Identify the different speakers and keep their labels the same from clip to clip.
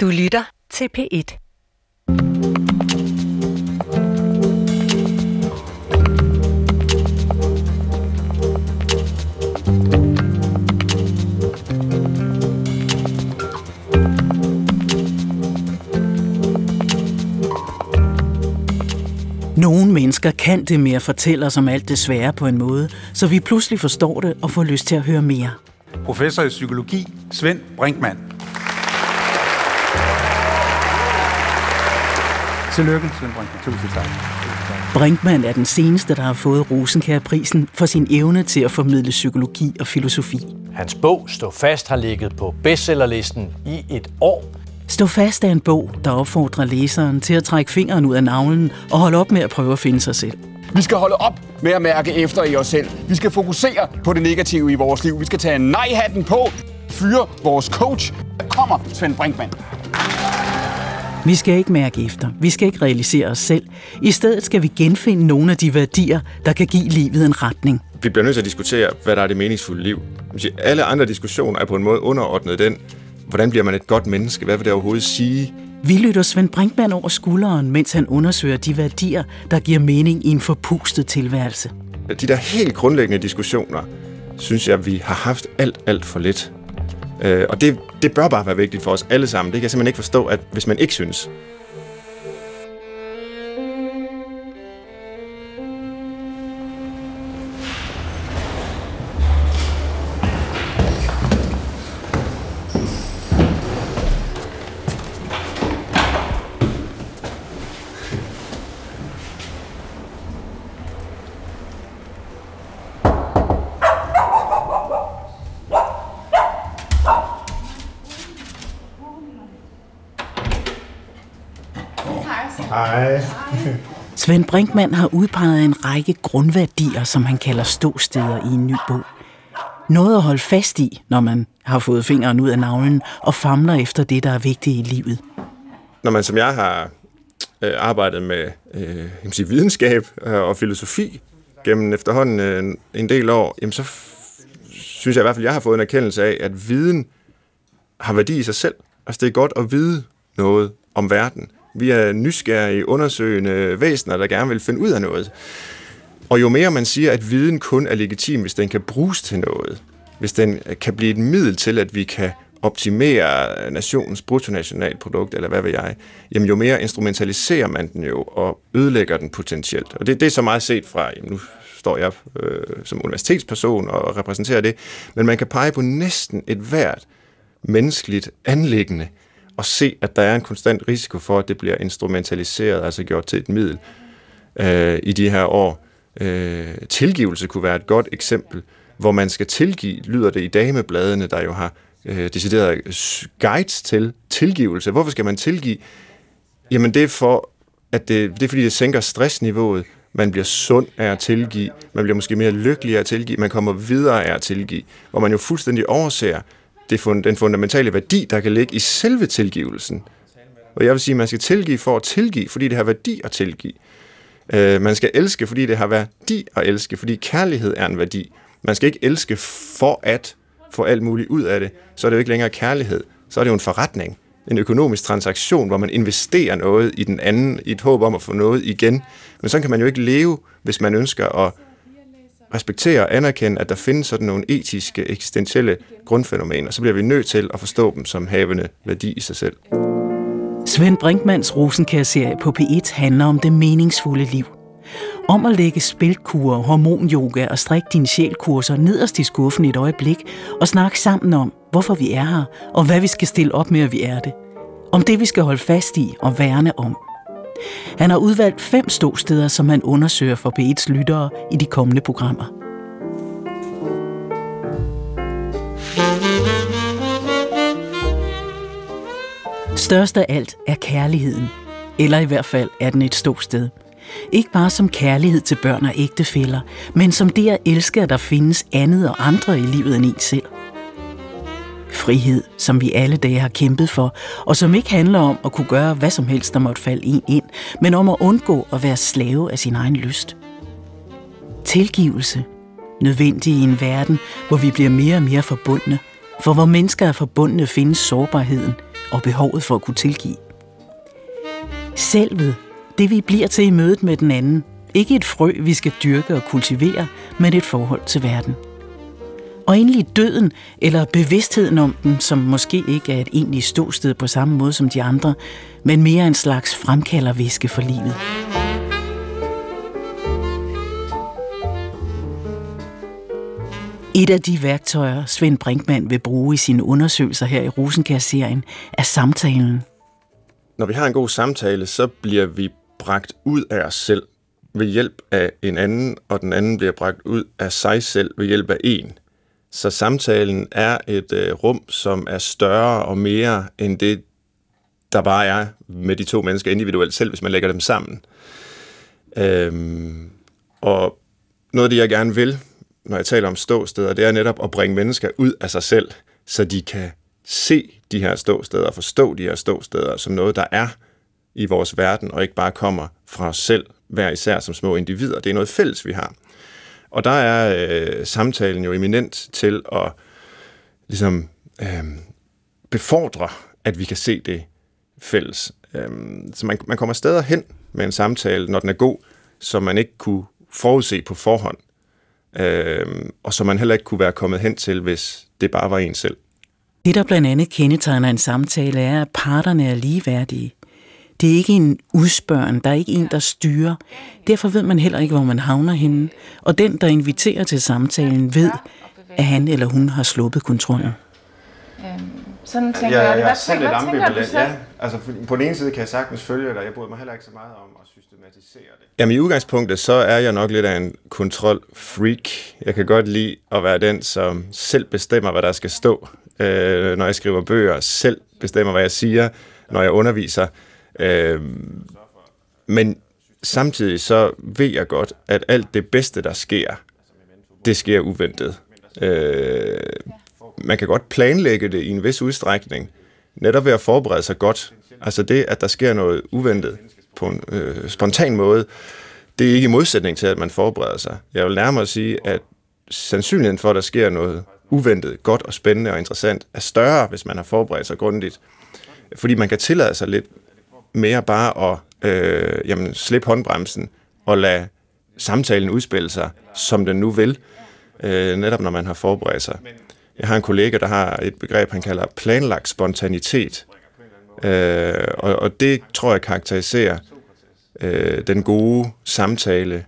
Speaker 1: Du lytter til P1.
Speaker 2: Nogle mennesker kan det at fortælle os om alt det svære på en måde, så vi pludselig forstår det og får lyst til at høre mere.
Speaker 3: Professor i psykologi, Svend Brinkmann. Tillykke, Svend Brinkmann. Tusind tak.
Speaker 2: Brinkmann er den seneste, der har fået Rosenkær-prisen for sin evne til at formidle psykologi og filosofi.
Speaker 4: Hans bog Stå fast har ligget på bestsellerlisten i et år.
Speaker 2: Stå fast er en bog, der opfordrer læseren til at trække fingeren ud af navlen og holde op med at prøve at finde sig selv.
Speaker 5: Vi skal holde op med at mærke efter i os selv. Vi skal fokusere på det negative i vores liv. Vi skal tage nej-hatten på, fyre vores coach. Der kommer Svend Brinkmann.
Speaker 2: Vi skal ikke mærke efter. Vi skal ikke realisere os selv. I stedet skal vi genfinde nogle af de værdier, der kan give livet en retning.
Speaker 6: Vi bliver nødt til at diskutere, hvad der er det meningsfulde liv. Alle andre diskussioner er på en måde underordnet den, hvordan bliver man et godt menneske? Hvad vil det overhovedet sige?
Speaker 2: Vi lytter Svend Brinkmann over skulderen, mens han undersøger de værdier, der giver mening i en forpustet tilværelse.
Speaker 6: De der helt grundlæggende diskussioner, synes jeg, vi har haft alt, alt for lidt. Øh, og det, det bør bare være vigtigt for os alle sammen. Det kan jeg simpelthen ikke forstå, at hvis man ikke synes.
Speaker 7: Hej.
Speaker 2: Svend Brinkmann har udpeget en række grundværdier, som han kalder ståsteder i en ny bog. Noget at holde fast i, når man har fået fingeren ud af navlen og famler efter det, der er vigtigt i livet.
Speaker 6: Når man som jeg har øh, arbejdet med øh, jeg sige, videnskab øh, og filosofi gennem efterhånden øh, en del år, jamen så synes jeg i hvert fald, at jeg har fået en erkendelse af, at viden har værdi i sig selv. Altså det er godt at vide noget om verden. Vi er nysgerrige, undersøgende væsener, der gerne vil finde ud af noget. Og jo mere man siger, at viden kun er legitim, hvis den kan bruges til noget, hvis den øh, kan blive et middel til, at vi kan optimere nationens bruttonationalprodukt, eller hvad ved jeg, jamen jo mere instrumentaliserer man den jo, og ødelægger den potentielt. Og det, det er så meget set fra, jamen nu står jeg øh, som universitetsperson og repræsenterer det, men man kan pege på næsten et hvert menneskeligt anlæggende, og se, at der er en konstant risiko for, at det bliver instrumentaliseret, altså gjort til et middel øh, i de her år. Øh, tilgivelse kunne være et godt eksempel, hvor man skal tilgive, lyder det i damebladene, der jo har øh, decideret guides til tilgivelse. Hvorfor skal man tilgive? Jamen det er for, at det, det er fordi, det sænker stressniveauet. Man bliver sund af at tilgive. Man bliver måske mere lykkelig af at tilgive. Man kommer videre af at tilgive. Hvor man jo fuldstændig overser, det fund, den fundamentale værdi, der kan ligge i selve tilgivelsen. Og jeg vil sige, at man skal tilgive for at tilgive, fordi det har værdi at tilgive. Øh, man skal elske, fordi det har værdi at elske, fordi kærlighed er en værdi. Man skal ikke elske for at få alt muligt ud af det. Så er det jo ikke længere kærlighed. Så er det jo en forretning. En økonomisk transaktion, hvor man investerer noget i den anden, i et håb om at få noget igen. Men så kan man jo ikke leve, hvis man ønsker at respektere og anerkende, at der findes sådan nogle etiske, eksistentielle grundfænomener, så bliver vi nødt til at forstå dem som havende værdi i sig selv.
Speaker 2: Svend Brinkmans Rosenkær-serie på P1 handler om det meningsfulde liv. Om at lægge spilkurer, hormonyoga og strik din sjælkurser nederst i skuffen et øjeblik og snakke sammen om, hvorfor vi er her, og hvad vi skal stille op med, at vi er det. Om det, vi skal holde fast i og værne om – han har udvalgt fem ståsteder, som han undersøger for P1's lyttere i de kommende programmer. Størst af alt er kærligheden. Eller i hvert fald er den et ståsted. Ikke bare som kærlighed til børn og ægtefæller, men som det at elske, at der findes andet og andre i livet end en selv. Frihed, som vi alle dage har kæmpet for, og som ikke handler om at kunne gøre hvad som helst, der måtte falde en ind, men om at undgå at være slave af sin egen lyst. Tilgivelse, nødvendig i en verden, hvor vi bliver mere og mere forbundne, For hvor mennesker er forbundne findes sårbarheden og behovet for at kunne tilgive. Selvet, det vi bliver til i mødet med den anden, ikke et frø, vi skal dyrke og kultivere, men et forhold til verden. Og endelig døden, eller bevidstheden om den, som måske ikke er et egentligt ståsted på samme måde som de andre, men mere en slags fremkaldervæske for livet. Et af de værktøjer, Svend Brinkmann vil bruge i sine undersøgelser her i Rosenkær-serien, er samtalen.
Speaker 6: Når vi har en god samtale, så bliver vi bragt ud af os selv ved hjælp af en anden, og den anden bliver bragt ud af sig selv ved hjælp af en. Så samtalen er et øh, rum, som er større og mere end det, der bare er med de to mennesker individuelt selv, hvis man lægger dem sammen. Øhm, og noget af det, jeg gerne vil, når jeg taler om ståsteder, det er netop at bringe mennesker ud af sig selv, så de kan se de her ståsteder og forstå de her ståsteder som noget, der er i vores verden, og ikke bare kommer fra os selv, hver især som små individer. Det er noget fælles, vi har. Og der er øh, samtalen jo eminent til at ligesom, øh, befordre, at vi kan se det fælles. Øh, så man, man kommer steder hen med en samtale, når den er god, som man ikke kunne forudse på forhånd, øh, og som man heller ikke kunne være kommet hen til, hvis det bare var en selv.
Speaker 2: Det, der blandt andet kendetegner en samtale, er, at parterne er ligeværdige. Det er ikke en udspørgen, der er ikke en, der styrer. Derfor ved man heller ikke, hvor man havner henne. Og den, der inviterer til samtalen, ved, at han eller hun har sluppet kontrollen.
Speaker 7: Øhm, sådan tænker ja, jeg.
Speaker 6: Jeg er selv lidt ambivalent. Ja, altså på den ene side kan jeg sagtens følge dig. Jeg bryder mig heller ikke så meget om at systematisere det. Jamen i udgangspunktet, så er jeg nok lidt af en kontrolfreak. Jeg kan godt lide at være den, som selv bestemmer, hvad der skal stå, øh, når jeg skriver bøger. Selv bestemmer, hvad jeg siger, når jeg underviser. Øh, men samtidig så ved jeg godt, at alt det bedste, der sker, det sker uventet. Øh, man kan godt planlægge det i en vis udstrækning, netop ved at forberede sig godt. Altså det, at der sker noget uventet på en øh, spontan måde, det er ikke i modsætning til, at man forbereder sig. Jeg vil nærmere sige, at sandsynligheden for, at der sker noget uventet, godt og spændende og interessant, er større, hvis man har forberedt sig grundigt. Fordi man kan tillade sig lidt mere bare at øh, jamen, slippe håndbremsen og lade samtalen udspille sig, som den nu vil, øh, netop når man har forberedt sig. Jeg har en kollega, der har et begreb, han kalder planlagt spontanitet. Øh, og, og det tror jeg karakteriserer øh, den gode samtale,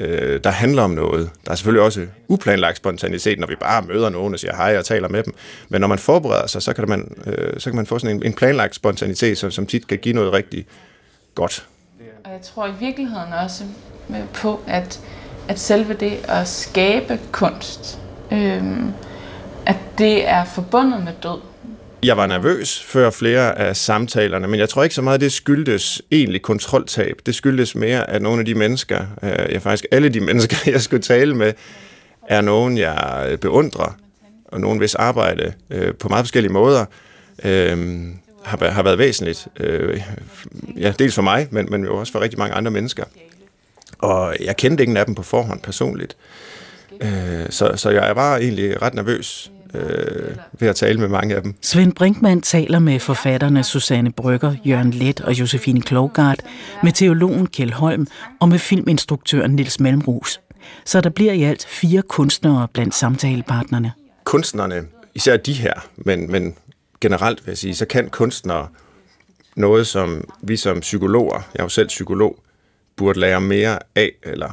Speaker 6: øh, der handler om noget. Der er selvfølgelig også uplanlagt spontanitet, når vi bare møder nogen og siger hej og taler med dem. Men når man forbereder sig, så kan man, øh, så kan man få sådan en, en planlagt spontanitet, som, som tit kan give noget rigtig godt.
Speaker 7: Og jeg tror i virkeligheden også på, at, at selve det at skabe kunst, øh, at det er forbundet med død.
Speaker 6: Jeg var nervøs før flere af samtalerne, men jeg tror ikke så meget, det skyldtes egentlig kontroltab. Det skyldtes mere, at nogle af de mennesker, øh, ja faktisk alle de mennesker, jeg skulle tale med, er nogen, jeg beundrer, og nogen hvis arbejde øh, på meget forskellige måder øh, har, har været væsentligt. Øh, ja, dels for mig, men, men jo også for rigtig mange andre mennesker. Og jeg kendte ingen af dem på forhånd personligt. Øh, så, så jeg var egentlig ret nervøs øh, ved at tale med mange af dem.
Speaker 2: Svend Brinkmann taler med forfatterne Susanne Brygger, Jørgen Let og Josefine Klogart, med teologen Kjell Holm og med filminstruktøren Nils Melmrus. Så der bliver i alt fire kunstnere blandt samtalepartnerne.
Speaker 6: Kunstnerne, især de her, men, men generelt vil jeg sige, så kan kunstnere noget, som vi som psykologer, jeg er jo selv psykolog, burde lære mere af, eller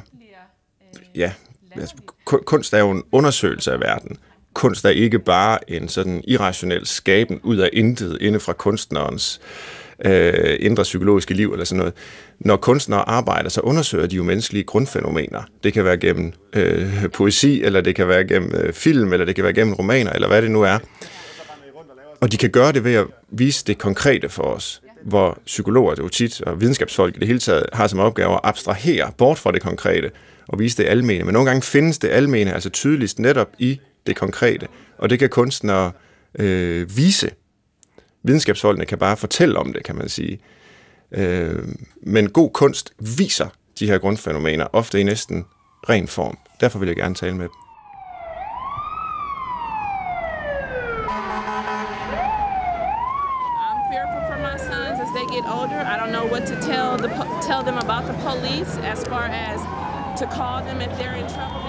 Speaker 6: ja, altså, kunst er jo en undersøgelse af verden kunst er ikke bare en sådan irrationel skaben ud af intet inde fra kunstnerens øh, indre psykologiske liv eller sådan noget. Når kunstnere arbejder, så undersøger de jo menneskelige grundfænomener. Det kan være gennem øh, poesi, eller det kan være gennem øh, film, eller det kan være gennem romaner, eller hvad det nu er. Og de kan gøre det ved at vise det konkrete for os, hvor psykologer, det jo tit, og videnskabsfolk i det hele taget, har som opgave at abstrahere bort fra det konkrete og vise det almene. Men nogle gange findes det almene altså tydeligst netop i det konkrete, og det kan kunstnere øh, vise. Videnskabsholdene kan bare fortælle om det, kan man sige. Øh, men god kunst viser de her grundfænomener, ofte i næsten ren form. Derfor vil jeg gerne tale med dem.
Speaker 8: tell them about the police as far as to call them if they're in trouble.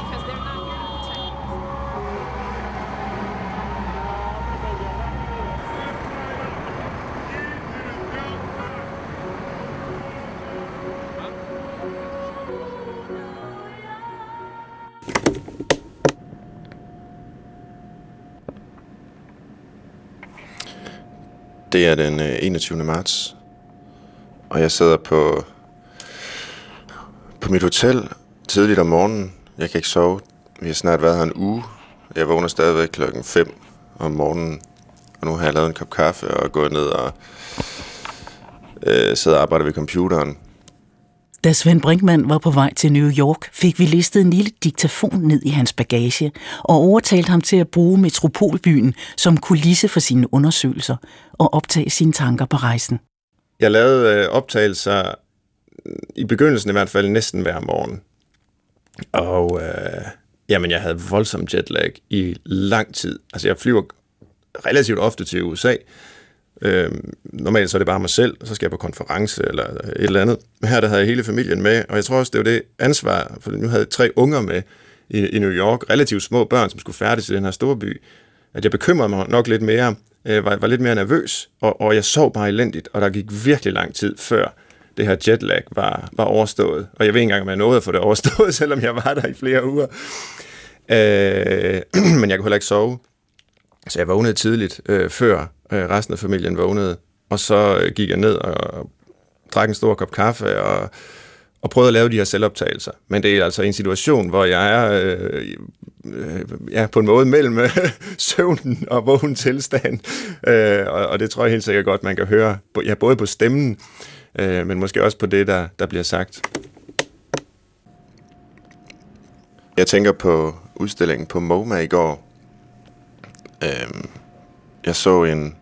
Speaker 6: Det er den øh, 21. marts, og jeg sidder på, på mit hotel tidligt om morgenen. Jeg kan ikke sove. Vi har snart været her en uge. Jeg vågner stadigvæk klokken 5 om morgenen, og nu har jeg lavet en kop kaffe og gået ned og øh, sidder og arbejder ved computeren.
Speaker 2: Da Svend Brinkmann var på vej til New York, fik vi listet en lille diktafon ned i hans bagage og overtalt ham til at bruge metropolbyen som kulisse for sine undersøgelser og optage sine tanker på rejsen.
Speaker 6: Jeg lavede øh, optagelser mm, i begyndelsen i hvert fald næsten hver morgen. Og øh, jamen, jeg havde voldsom jetlag i lang tid. Altså, jeg flyver relativt ofte til USA. Øh, normalt så er det bare mig selv, så skal jeg på konference eller et eller andet. Men her der havde jeg hele familien med, og jeg tror også, det var det ansvar, for nu havde jeg tre unger med i, i New York, relativt små børn, som skulle færdes i den her store by, at jeg bekymrede mig nok lidt mere, øh, var, var lidt mere nervøs, og, og jeg sov bare elendigt, og der gik virkelig lang tid før det her jetlag var, var overstået. Og jeg ved ikke engang, om jeg nåede at få det overstået, selvom jeg var der i flere uger. Øh, men jeg kunne heller ikke sove. Så jeg vågnede tidligt, øh, før øh, resten af familien vågnede. Og så øh, gik jeg ned og drak en stor kop kaffe og, og prøvede at lave de her selvoptagelser. Men det er altså en situation, hvor jeg er øh, øh, ja, på en måde mellem øh, søvnen og vågen tilstand. Øh, og, og det tror jeg helt sikkert godt, man kan høre, ja, både på stemmen, øh, men måske også på det, der, der bliver sagt. Jeg tænker på udstillingen på MoMA i går. Øh, jeg så en,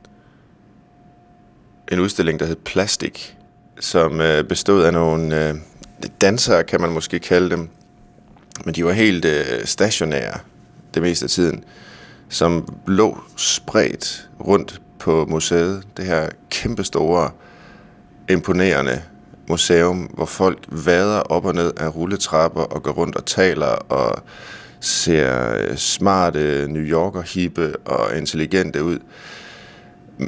Speaker 6: en udstilling, der hed Plastik, som øh, bestod af nogle øh, dansere, kan man måske kalde dem. Men de var helt øh, stationære det meste af tiden, som lå spredt rundt på museet. Det her kæmpestore, imponerende museum, hvor folk vader op og ned af rulletrapper og går rundt og taler og ser øh, smarte New Yorker hippe og intelligente ud.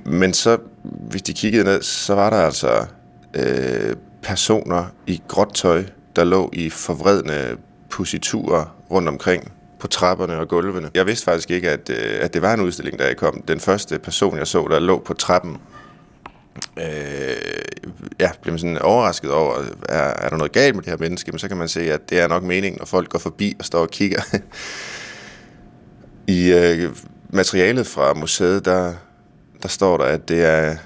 Speaker 6: Men så, hvis de kiggede ned, så var der altså øh, personer i gråt tøj, der lå i forvredne positurer rundt omkring på trapperne og gulvene. Jeg vidste faktisk ikke, at, øh, at det var en udstilling, der jeg kom. Den første person, jeg så, der lå på trappen, øh, ja, bliver man sådan overrasket over, er, er der noget galt med det her menneske? Men så kan man se, at det er nok meningen, når folk går forbi og står og kigger. I øh, materialet fra museet, der, der står der, at det er,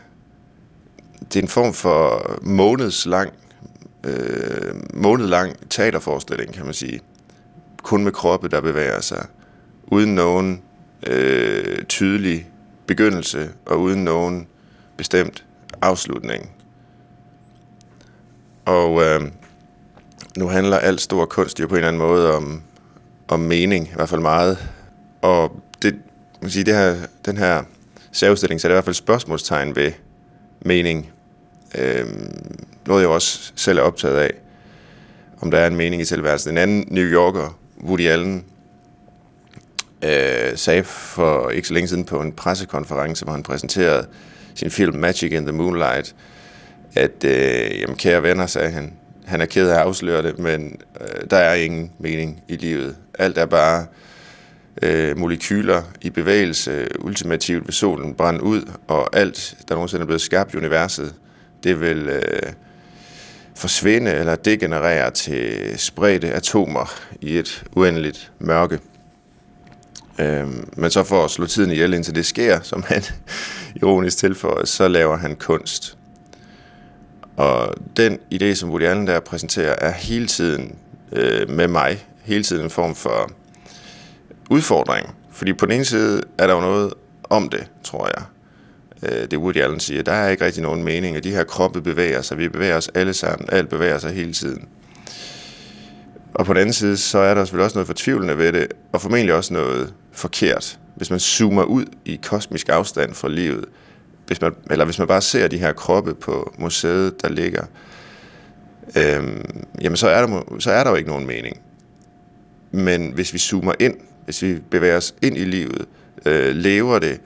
Speaker 6: det er en form for månedslang, øh, månedlang teaterforestilling, kan man sige. Kun med kroppe, der bevæger sig. Uden nogen øh, tydelig begyndelse, og uden nogen bestemt afslutning. Og øh, nu handler alt stor kunst jo på en eller anden måde om, om mening, i hvert fald meget. Og det, man sige, det her, den her særudstilling, så er i hvert fald spørgsmålstegn ved mening. Øh, noget jeg også selv er optaget af, om der er en mening i tilværelsen. En anden New Yorker, Woody Allen, øh, sagde for ikke så længe siden på en pressekonference, hvor han præsenterede sin film Magic in the Moonlight, at øh, jamen, kære venner, sagde han, han er ked af at afsløre det, men øh, der er ingen mening i livet. Alt er bare øh, molekyler i bevægelse, ultimativt vil solen brænde ud, og alt, der nogensinde er blevet skabt i universet, det vil øh, forsvinde eller degenerere til spredte atomer i et uendeligt mørke. Øh, men så for at slå tiden ihjel, indtil det sker, som han ironisk tilføjer, så laver han kunst. Og den idé, som Woody Allen der præsenterer, er hele tiden øh, med mig, hele tiden en form for udfordring. Fordi på den ene side er der jo noget om det, tror jeg. Øh, det Woody Allen siger, der er ikke rigtig nogen mening, at de her kroppe bevæger sig. Vi bevæger os alle sammen. Alt bevæger sig hele tiden. Og på den anden side, så er der selvfølgelig også noget fortvivlende ved det, og formentlig også noget forkert. Hvis man zoomer ud i kosmisk afstand fra livet, hvis man, eller hvis man bare ser de her kroppe på museet, der ligger, øh, jamen så er, der, så er der jo ikke nogen mening. Men hvis vi zoomer ind, hvis vi bevæger os ind i livet, øh, lever det,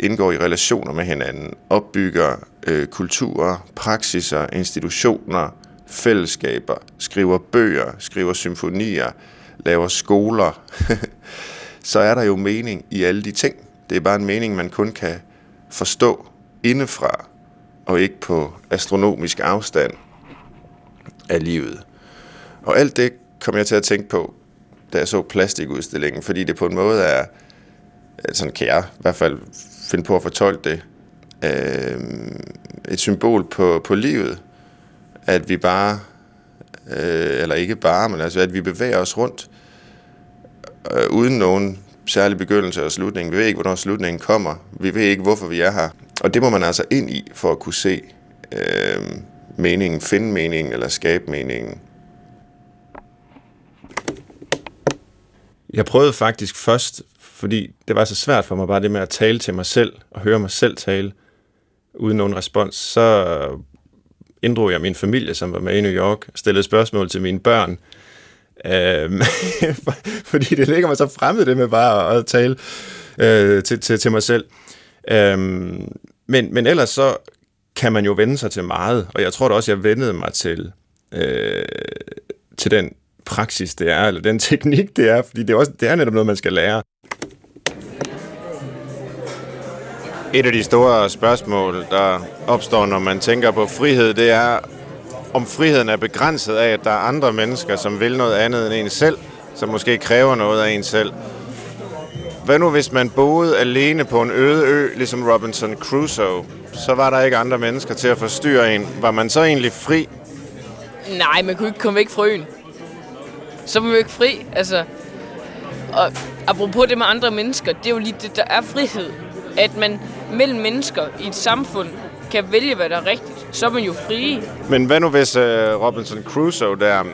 Speaker 6: indgår i relationer med hinanden, opbygger øh, kulturer, praksiser, institutioner, fællesskaber, skriver bøger, skriver symfonier, laver skoler, så er der jo mening i alle de ting. Det er bare en mening, man kun kan forstå indefra, og ikke på astronomisk afstand af livet. Og alt det kom jeg til at tænke på, da jeg så plastikudstillingen, fordi det på en måde er, sådan kan jeg i hvert fald finde på at fortolke det, øh, et symbol på, på livet, at vi bare, øh, eller ikke bare, men altså at vi bevæger os rundt, øh, uden nogen særlig begyndelse og slutning. Vi ved ikke, hvornår slutningen kommer. Vi ved ikke, hvorfor vi er her. Og det må man altså ind i, for at kunne se øh, meningen, finde meningen eller skabe meningen. Jeg prøvede faktisk først, fordi det var så svært for mig bare det med at tale til mig selv og høre mig selv tale uden nogen respons, så inddrog jeg min familie, som var med i New York, stillede spørgsmål til mine børn, øh, fordi det ligger mig så fremmed det med bare at tale øh, til, til, til mig selv. Øh, men, men ellers så kan man jo vende sig til meget, og jeg tror da også, jeg vendede mig til, øh, til den praksis, det er, eller den teknik, det er, fordi det er, også, det er netop noget, man skal lære. Et af de store spørgsmål, der opstår, når man tænker på frihed, det er, om friheden er begrænset af, at der er andre mennesker, som vil noget andet end en selv, som måske kræver noget af en selv. Hvad nu, hvis man boede alene på en øde ø, ligesom Robinson Crusoe? Så var der ikke andre mennesker til at forstyrre en. Var man så egentlig fri?
Speaker 9: Nej, man kunne ikke komme væk fra øen. Så var man jo ikke fri. Altså, og apropos det med andre mennesker, det er jo lige det, der er frihed. At man mellem mennesker i et samfund kan vælge, hvad der er rigtigt, så er man jo frie.
Speaker 6: Men hvad nu hvis uh, Robinson Crusoe der,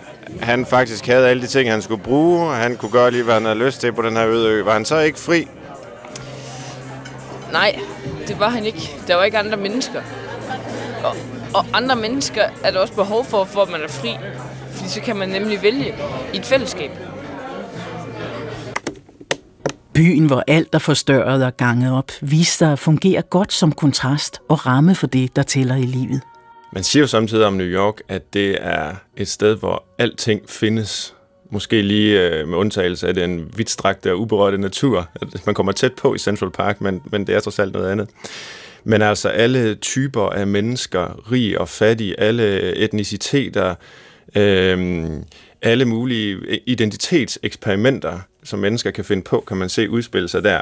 Speaker 6: han faktisk havde alle de ting, han skulle bruge, og han kunne gøre lige, hvad han havde lyst til på den her øde ø. Var han så ikke fri?
Speaker 9: Nej, det var han ikke. Der var ikke andre mennesker. Og, og andre mennesker er der også behov for, for at man er fri. Fordi så kan man nemlig vælge i et fællesskab.
Speaker 2: Byen, hvor alt er forstørret og ganget op, viste sig at fungere godt som kontrast og ramme for det, der tæller i livet.
Speaker 6: Man siger jo samtidig om New York, at det er et sted, hvor alting findes. Måske lige øh, med undtagelse af den vidtstrakte og uberørte natur. Man kommer tæt på i Central Park, men, men det er trods alt noget andet. Men altså alle typer af mennesker, rig og fattig, alle etniciteter, øh, alle mulige identitetseksperimenter, som mennesker kan finde på, kan man se udspille sig der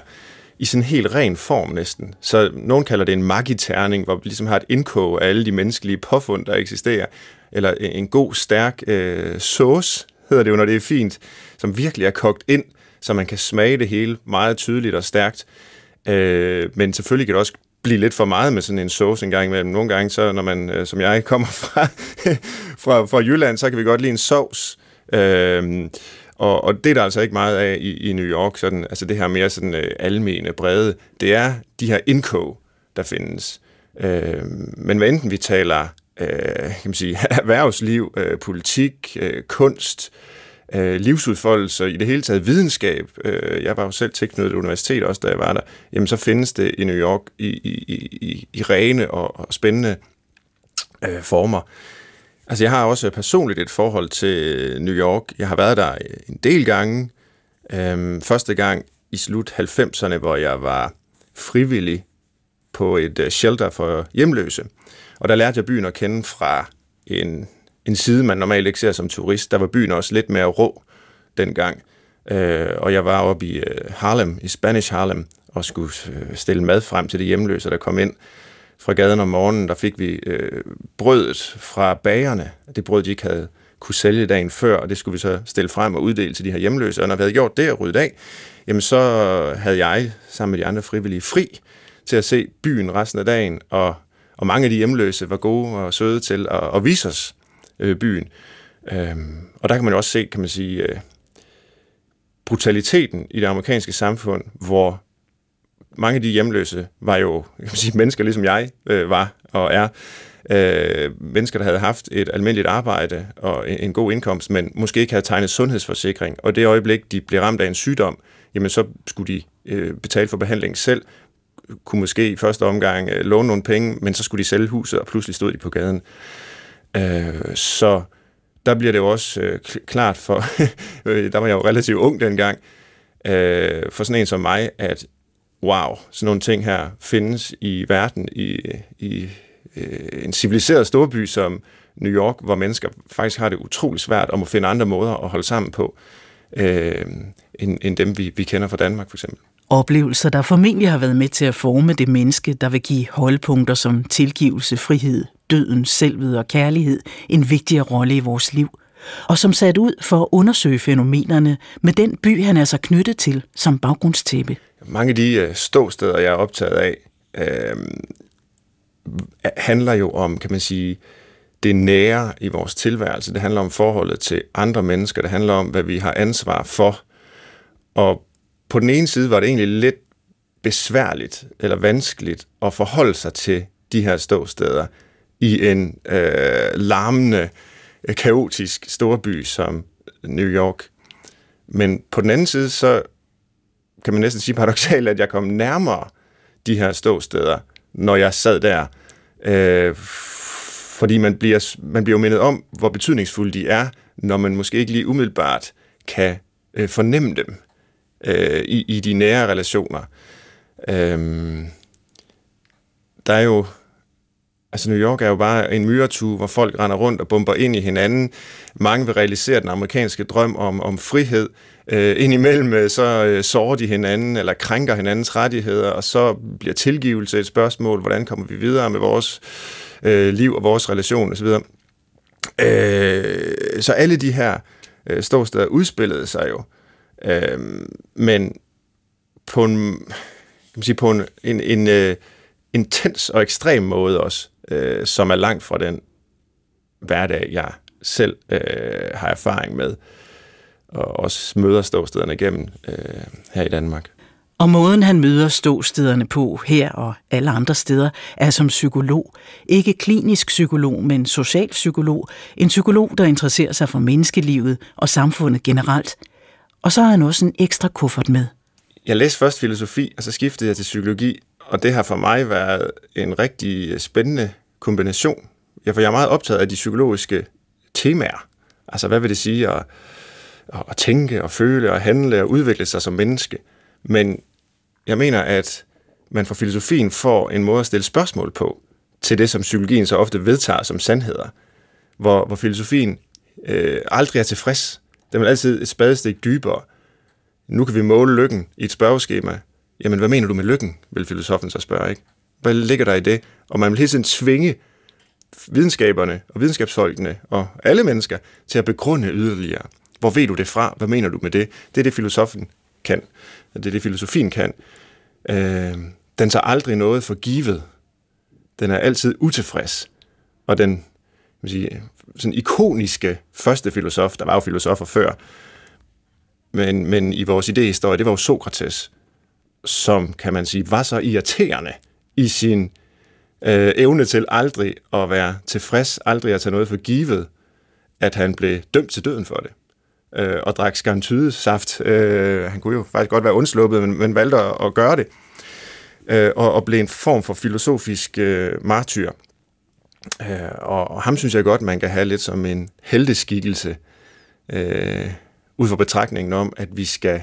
Speaker 6: i sådan en helt ren form næsten. Så nogen kalder det en magiterning, hvor vi ligesom har et indkog af alle de menneskelige påfund, der eksisterer. Eller en god, stærk øh, sauce, hedder det jo, når det er fint, som virkelig er kogt ind, så man kan smage det hele meget tydeligt og stærkt. Øh, men selvfølgelig kan det også blive lidt for meget med sådan en sauce en gang imellem. Nogle gange, så når man, øh, som jeg kommer fra, fra, fra Jylland, så kan vi godt lide en sovs. Øh, og, og det er der altså ikke meget af i, i New York, sådan, altså det her mere sådan øh, almene, brede. Det er de her indkog, der findes. Øh, men hvad enten vi taler øh, kan man sige, erhvervsliv, øh, politik, øh, kunst, øh, livsudfoldelser, i det hele taget videnskab. Øh, jeg var jo selv tilknyttet universitet også, da jeg var der. Jamen, så findes det i New York i, i, i, i rene og, og spændende øh, former. Altså, jeg har også personligt et forhold til øh, New York. Jeg har været der en del gange. Øhm, første gang i slut 90'erne, hvor jeg var frivillig på et øh, shelter for hjemløse. Og der lærte jeg byen at kende fra en, en side, man normalt ikke ser som turist. Der var byen også lidt mere rå dengang. Øh, og jeg var oppe i øh, Harlem, i Spanish Harlem, og skulle stille mad frem til de hjemløse, der kom ind fra gaden om morgenen, der fik vi øh, brødet fra bagerne. Det brød, de ikke havde kunne sælge dagen før, og det skulle vi så stille frem og uddele til de her hjemløse. Og når vi havde gjort det og ryddet af, jamen så havde jeg sammen med de andre frivillige fri til at se byen resten af dagen, og, og mange af de hjemløse var gode og søde til at, at vise os øh, byen. Øhm, og der kan man jo også se, kan man sige, øh, brutaliteten i det amerikanske samfund, hvor mange af de hjemløse var jo jeg kan sige, mennesker, ligesom jeg øh, var og er. Øh, mennesker, der havde haft et almindeligt arbejde og en, en god indkomst, men måske ikke havde tegnet sundhedsforsikring. Og det øjeblik, de blev ramt af en sygdom, jamen så skulle de øh, betale for behandling selv, kunne måske i første omgang øh, låne nogle penge, men så skulle de sælge huset, og pludselig stod de på gaden. Øh, så der bliver det jo også øh, klart for, øh, der var jeg jo relativt ung dengang, øh, for sådan en som mig, at wow, sådan nogle ting her findes i verden, i, i øh, en civiliseret storby som New York, hvor mennesker faktisk har det utrolig svært om at finde andre måder at holde sammen på, øh, end, end dem, vi, vi kender fra Danmark for eksempel.
Speaker 2: Oplevelser, der formentlig har været med til at forme det menneske, der vil give holdpunkter som tilgivelse, frihed, døden, selvet og kærlighed en vigtigere rolle i vores liv, og som sat ud for at undersøge fænomenerne med den by, han er så knyttet til som baggrundstæppe.
Speaker 6: Mange af de øh, ståsteder, jeg er optaget af, øh, handler jo om, kan man sige, det nære i vores tilværelse. Det handler om forholdet til andre mennesker. Det handler om, hvad vi har ansvar for. Og på den ene side var det egentlig lidt besværligt eller vanskeligt at forholde sig til de her ståsteder i en øh, larmende, Øh, kaotisk storby som New York. Men på den anden side, så kan man næsten sige paradoxalt, at jeg kom nærmere de her ståsteder, når jeg sad der. Øh, fordi man bliver, man bliver jo mindet om, hvor betydningsfulde de er, når man måske ikke lige umiddelbart kan øh, fornemme dem øh, i, i de nære relationer. Øh, der er jo Altså New York er jo bare en myretue, hvor folk render rundt og bomber ind i hinanden. Mange vil realisere den amerikanske drøm om, om frihed. Øh, indimellem øh, så øh, sårer de hinanden eller krænker hinandens rettigheder, og så bliver tilgivelse et spørgsmål. Hvordan kommer vi videre med vores øh, liv og vores relation osv. Øh, så alle de her øh, ståsteder udspillede sig jo. Øh, men på en, kan man sige, på en, en, en øh, intens og ekstrem måde også øh, som er langt fra den hverdag, jeg selv øh, har erfaring med, og også møder ståstederne igennem øh, her i Danmark.
Speaker 2: Og måden han møder ståstederne på her og alle andre steder, er som psykolog. Ikke klinisk psykolog, men social psykolog. En psykolog, der interesserer sig for menneskelivet og samfundet generelt. Og så har han også en ekstra kuffert med.
Speaker 6: Jeg læste først filosofi, og så skiftede jeg til psykologi, og det har for mig været en rigtig spændende kombination. Ja, for jeg er meget optaget af de psykologiske temaer. Altså, hvad vil det sige at, at tænke og føle og handle og udvikle sig som menneske? Men jeg mener, at man fra filosofien får en måde at stille spørgsmål på til det, som psykologien så ofte vedtager som sandheder. Hvor, hvor filosofien øh, aldrig er tilfreds. Den vil altid et spadestik dybere. Nu kan vi måle lykken i et spørgeskema. Jamen, hvad mener du med lykken, vil filosofen så spørge, ikke? Hvad ligger der i det? Og man vil hele tiden tvinge videnskaberne og videnskabsfolkene og alle mennesker til at begrunde yderligere. Hvor ved du det fra? Hvad mener du med det? Det er det, filosofen kan. Det er det, filosofien kan. Øh, den tager aldrig noget for givet. Den er altid utilfreds. Og den man sige, sådan ikoniske første filosof, der var jo filosofer før, men, men i vores idéhistorie, det var jo Sokrates, som, kan man sige, var så irriterende i sin øh, evne til aldrig at være tilfreds, aldrig at tage noget for givet, at han blev dømt til døden for det. Øh, og drak saft. Øh, han kunne jo faktisk godt være undsluppet, men, men valgte at, at gøre det. Øh, og, og blev en form for filosofisk øh, martyr. Øh, og, og ham synes jeg godt, man kan have lidt som en heldeskikkelse, øh, ud fra betragtningen om, at vi skal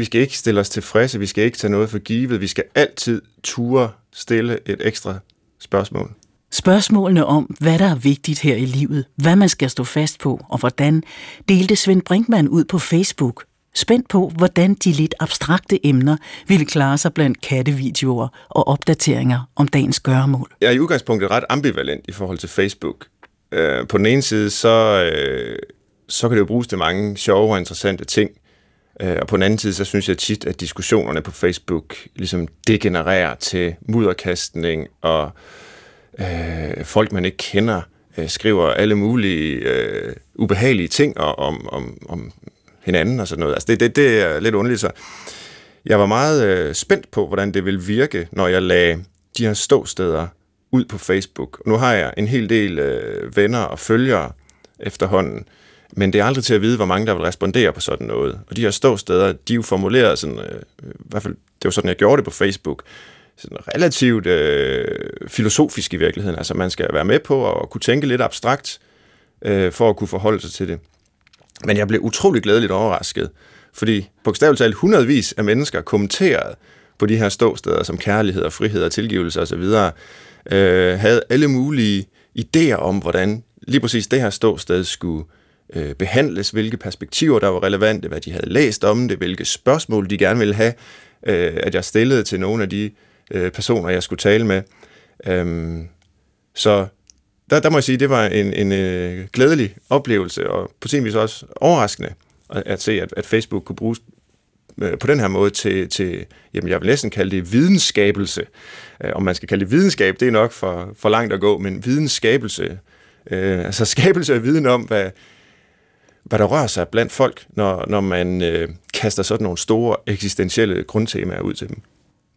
Speaker 6: vi skal ikke stille os tilfredse, vi skal ikke tage noget for givet, vi skal altid ture stille et ekstra spørgsmål.
Speaker 2: Spørgsmålene om, hvad der er vigtigt her i livet, hvad man skal stå fast på og hvordan, delte Svend Brinkmann ud på Facebook. Spændt på, hvordan de lidt abstrakte emner ville klare sig blandt kattevideoer og opdateringer om dagens gøremål.
Speaker 6: Jeg er i udgangspunktet ret ambivalent i forhold til Facebook. Øh, på den ene side, så, øh, så kan det jo bruges til mange sjove og interessante ting. Øh, og på den anden side, så synes jeg tit, at diskussionerne på Facebook ligesom degenererer til mudderkastning, og øh, folk, man ikke kender, øh, skriver alle mulige øh, ubehagelige ting om, om, om hinanden og sådan noget. Altså det, det, det er lidt underligt. Så jeg var meget øh, spændt på, hvordan det ville virke, når jeg lagde de her ståsteder ud på Facebook. Nu har jeg en hel del øh, venner og følgere efterhånden, men det er aldrig til at vide, hvor mange der vil respondere på sådan noget. Og de her ståsteder, de er jo formuleret sådan, øh, i hvert fald, det var sådan, jeg gjorde det på Facebook, sådan relativt øh, filosofisk i virkeligheden. Altså man skal være med på at kunne tænke lidt abstrakt, øh, for at kunne forholde sig til det. Men jeg blev utrolig glædeligt overrasket, fordi bogstaveligt talt hundredvis af mennesker kommenterede på de her ståsteder som kærlighed og frihed og tilgivelse osv., øh, havde alle mulige idéer om, hvordan lige præcis det her ståsted skulle øh, Øh, behandles, hvilke perspektiver der var relevante, hvad de havde læst om det, hvilke spørgsmål de gerne ville have, øh, at jeg stillede til nogle af de øh, personer, jeg skulle tale med. Øhm, så der, der må jeg sige, det var en, en øh, glædelig oplevelse, og på sin vis også overraskende at, at se, at, at Facebook kunne bruges øh, på den her måde til, til, jamen jeg vil næsten kalde det videnskabelse. Øh, om man skal kalde det videnskab, det er nok for, for langt at gå, men videnskabelse, øh, altså skabelse af viden om, hvad, hvad der rører sig blandt folk, når, når man øh, kaster sådan nogle store eksistentielle grundtemaer ud til dem.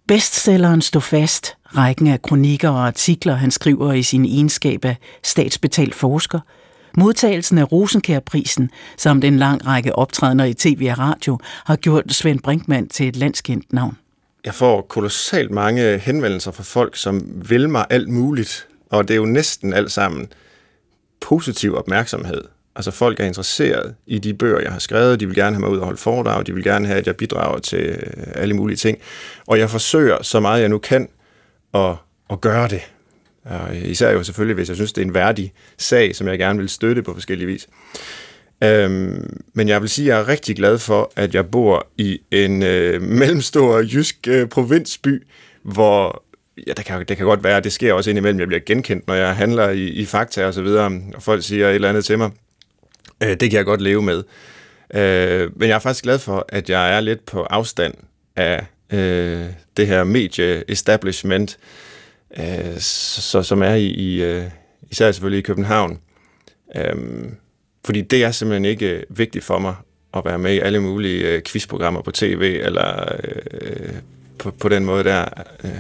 Speaker 2: Bestselleren Stå fast, rækken af kronikker og artikler, han skriver i sin egenskab af statsbetalt forsker, modtagelsen af Rosenkærprisen samt en lang række optrædener i tv og radio har gjort Svend Brinkmann til et landskendt navn.
Speaker 6: Jeg får kolossalt mange henvendelser fra folk, som vil mig alt muligt, og det er jo næsten alt sammen positiv opmærksomhed. Altså folk er interesseret i de bøger, jeg har skrevet. De vil gerne have mig ud og holde foredrag. De vil gerne have, at jeg bidrager til øh, alle mulige ting. Og jeg forsøger så meget, jeg nu kan at, at gøre det. Og øh, især jo selvfølgelig, hvis jeg synes, det er en værdig sag, som jeg gerne vil støtte på forskellige vis. Øhm, men jeg vil sige, at jeg er rigtig glad for, at jeg bor i en øh, mellemstor jysk øh, provinsby, hvor ja, det kan, det kan godt være, at det sker også indimellem, jeg bliver genkendt, når jeg handler i, i Fakta og så videre, og folk siger et eller andet til mig. Øh, det kan jeg godt leve med. Øh, men jeg er faktisk glad for, at jeg er lidt på afstand af øh, det her medie-establishment, øh, så, som er i, i øh, især selvfølgelig i København. Øh, fordi det er simpelthen ikke vigtigt for mig at være med i alle mulige øh, quizprogrammer på tv, eller øh, på, på den måde der. Øh,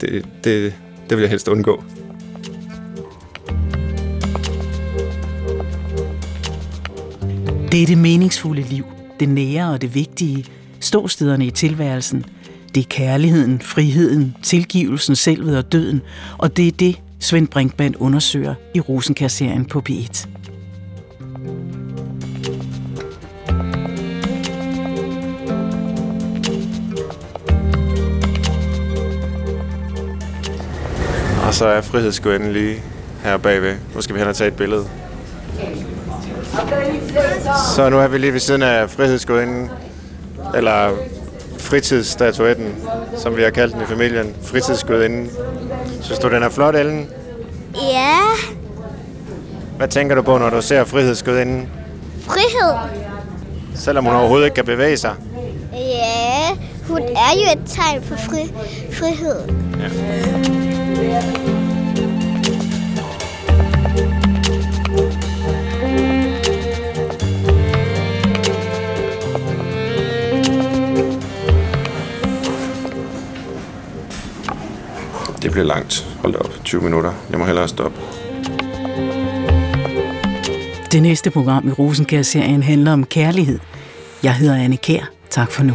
Speaker 6: det, det, det vil jeg helst undgå.
Speaker 2: Det er det meningsfulde liv, det nære og det vigtige, ståstederne i tilværelsen. Det er kærligheden, friheden, tilgivelsen, selvet og døden, og det er det, Svend Brinkmann undersøger i Rosenkær-serien på P1.
Speaker 6: Og så er frihedsgåenden lige her bagved. Nu skal vi hen og tage et billede. Så nu er vi lige ved siden af frihedsgåenden, eller fritidsstatuetten, som vi har kaldt den i familien. Fritidsgåenden. Synes du, den er flot, Ellen?
Speaker 10: Ja.
Speaker 6: Hvad tænker du på, når du ser frihedsgåenden?
Speaker 10: Frihed.
Speaker 6: Selvom hun overhovedet ikke kan bevæge sig.
Speaker 10: Ja, hun er jo et tegn på fri, frihed. Ja.
Speaker 6: Det bliver langt. Hold op. 20 minutter. Jeg må hellere stoppe.
Speaker 2: Det næste program i Rosenkær-serien handler om kærlighed. Jeg hedder Anne Kær. Tak for nu.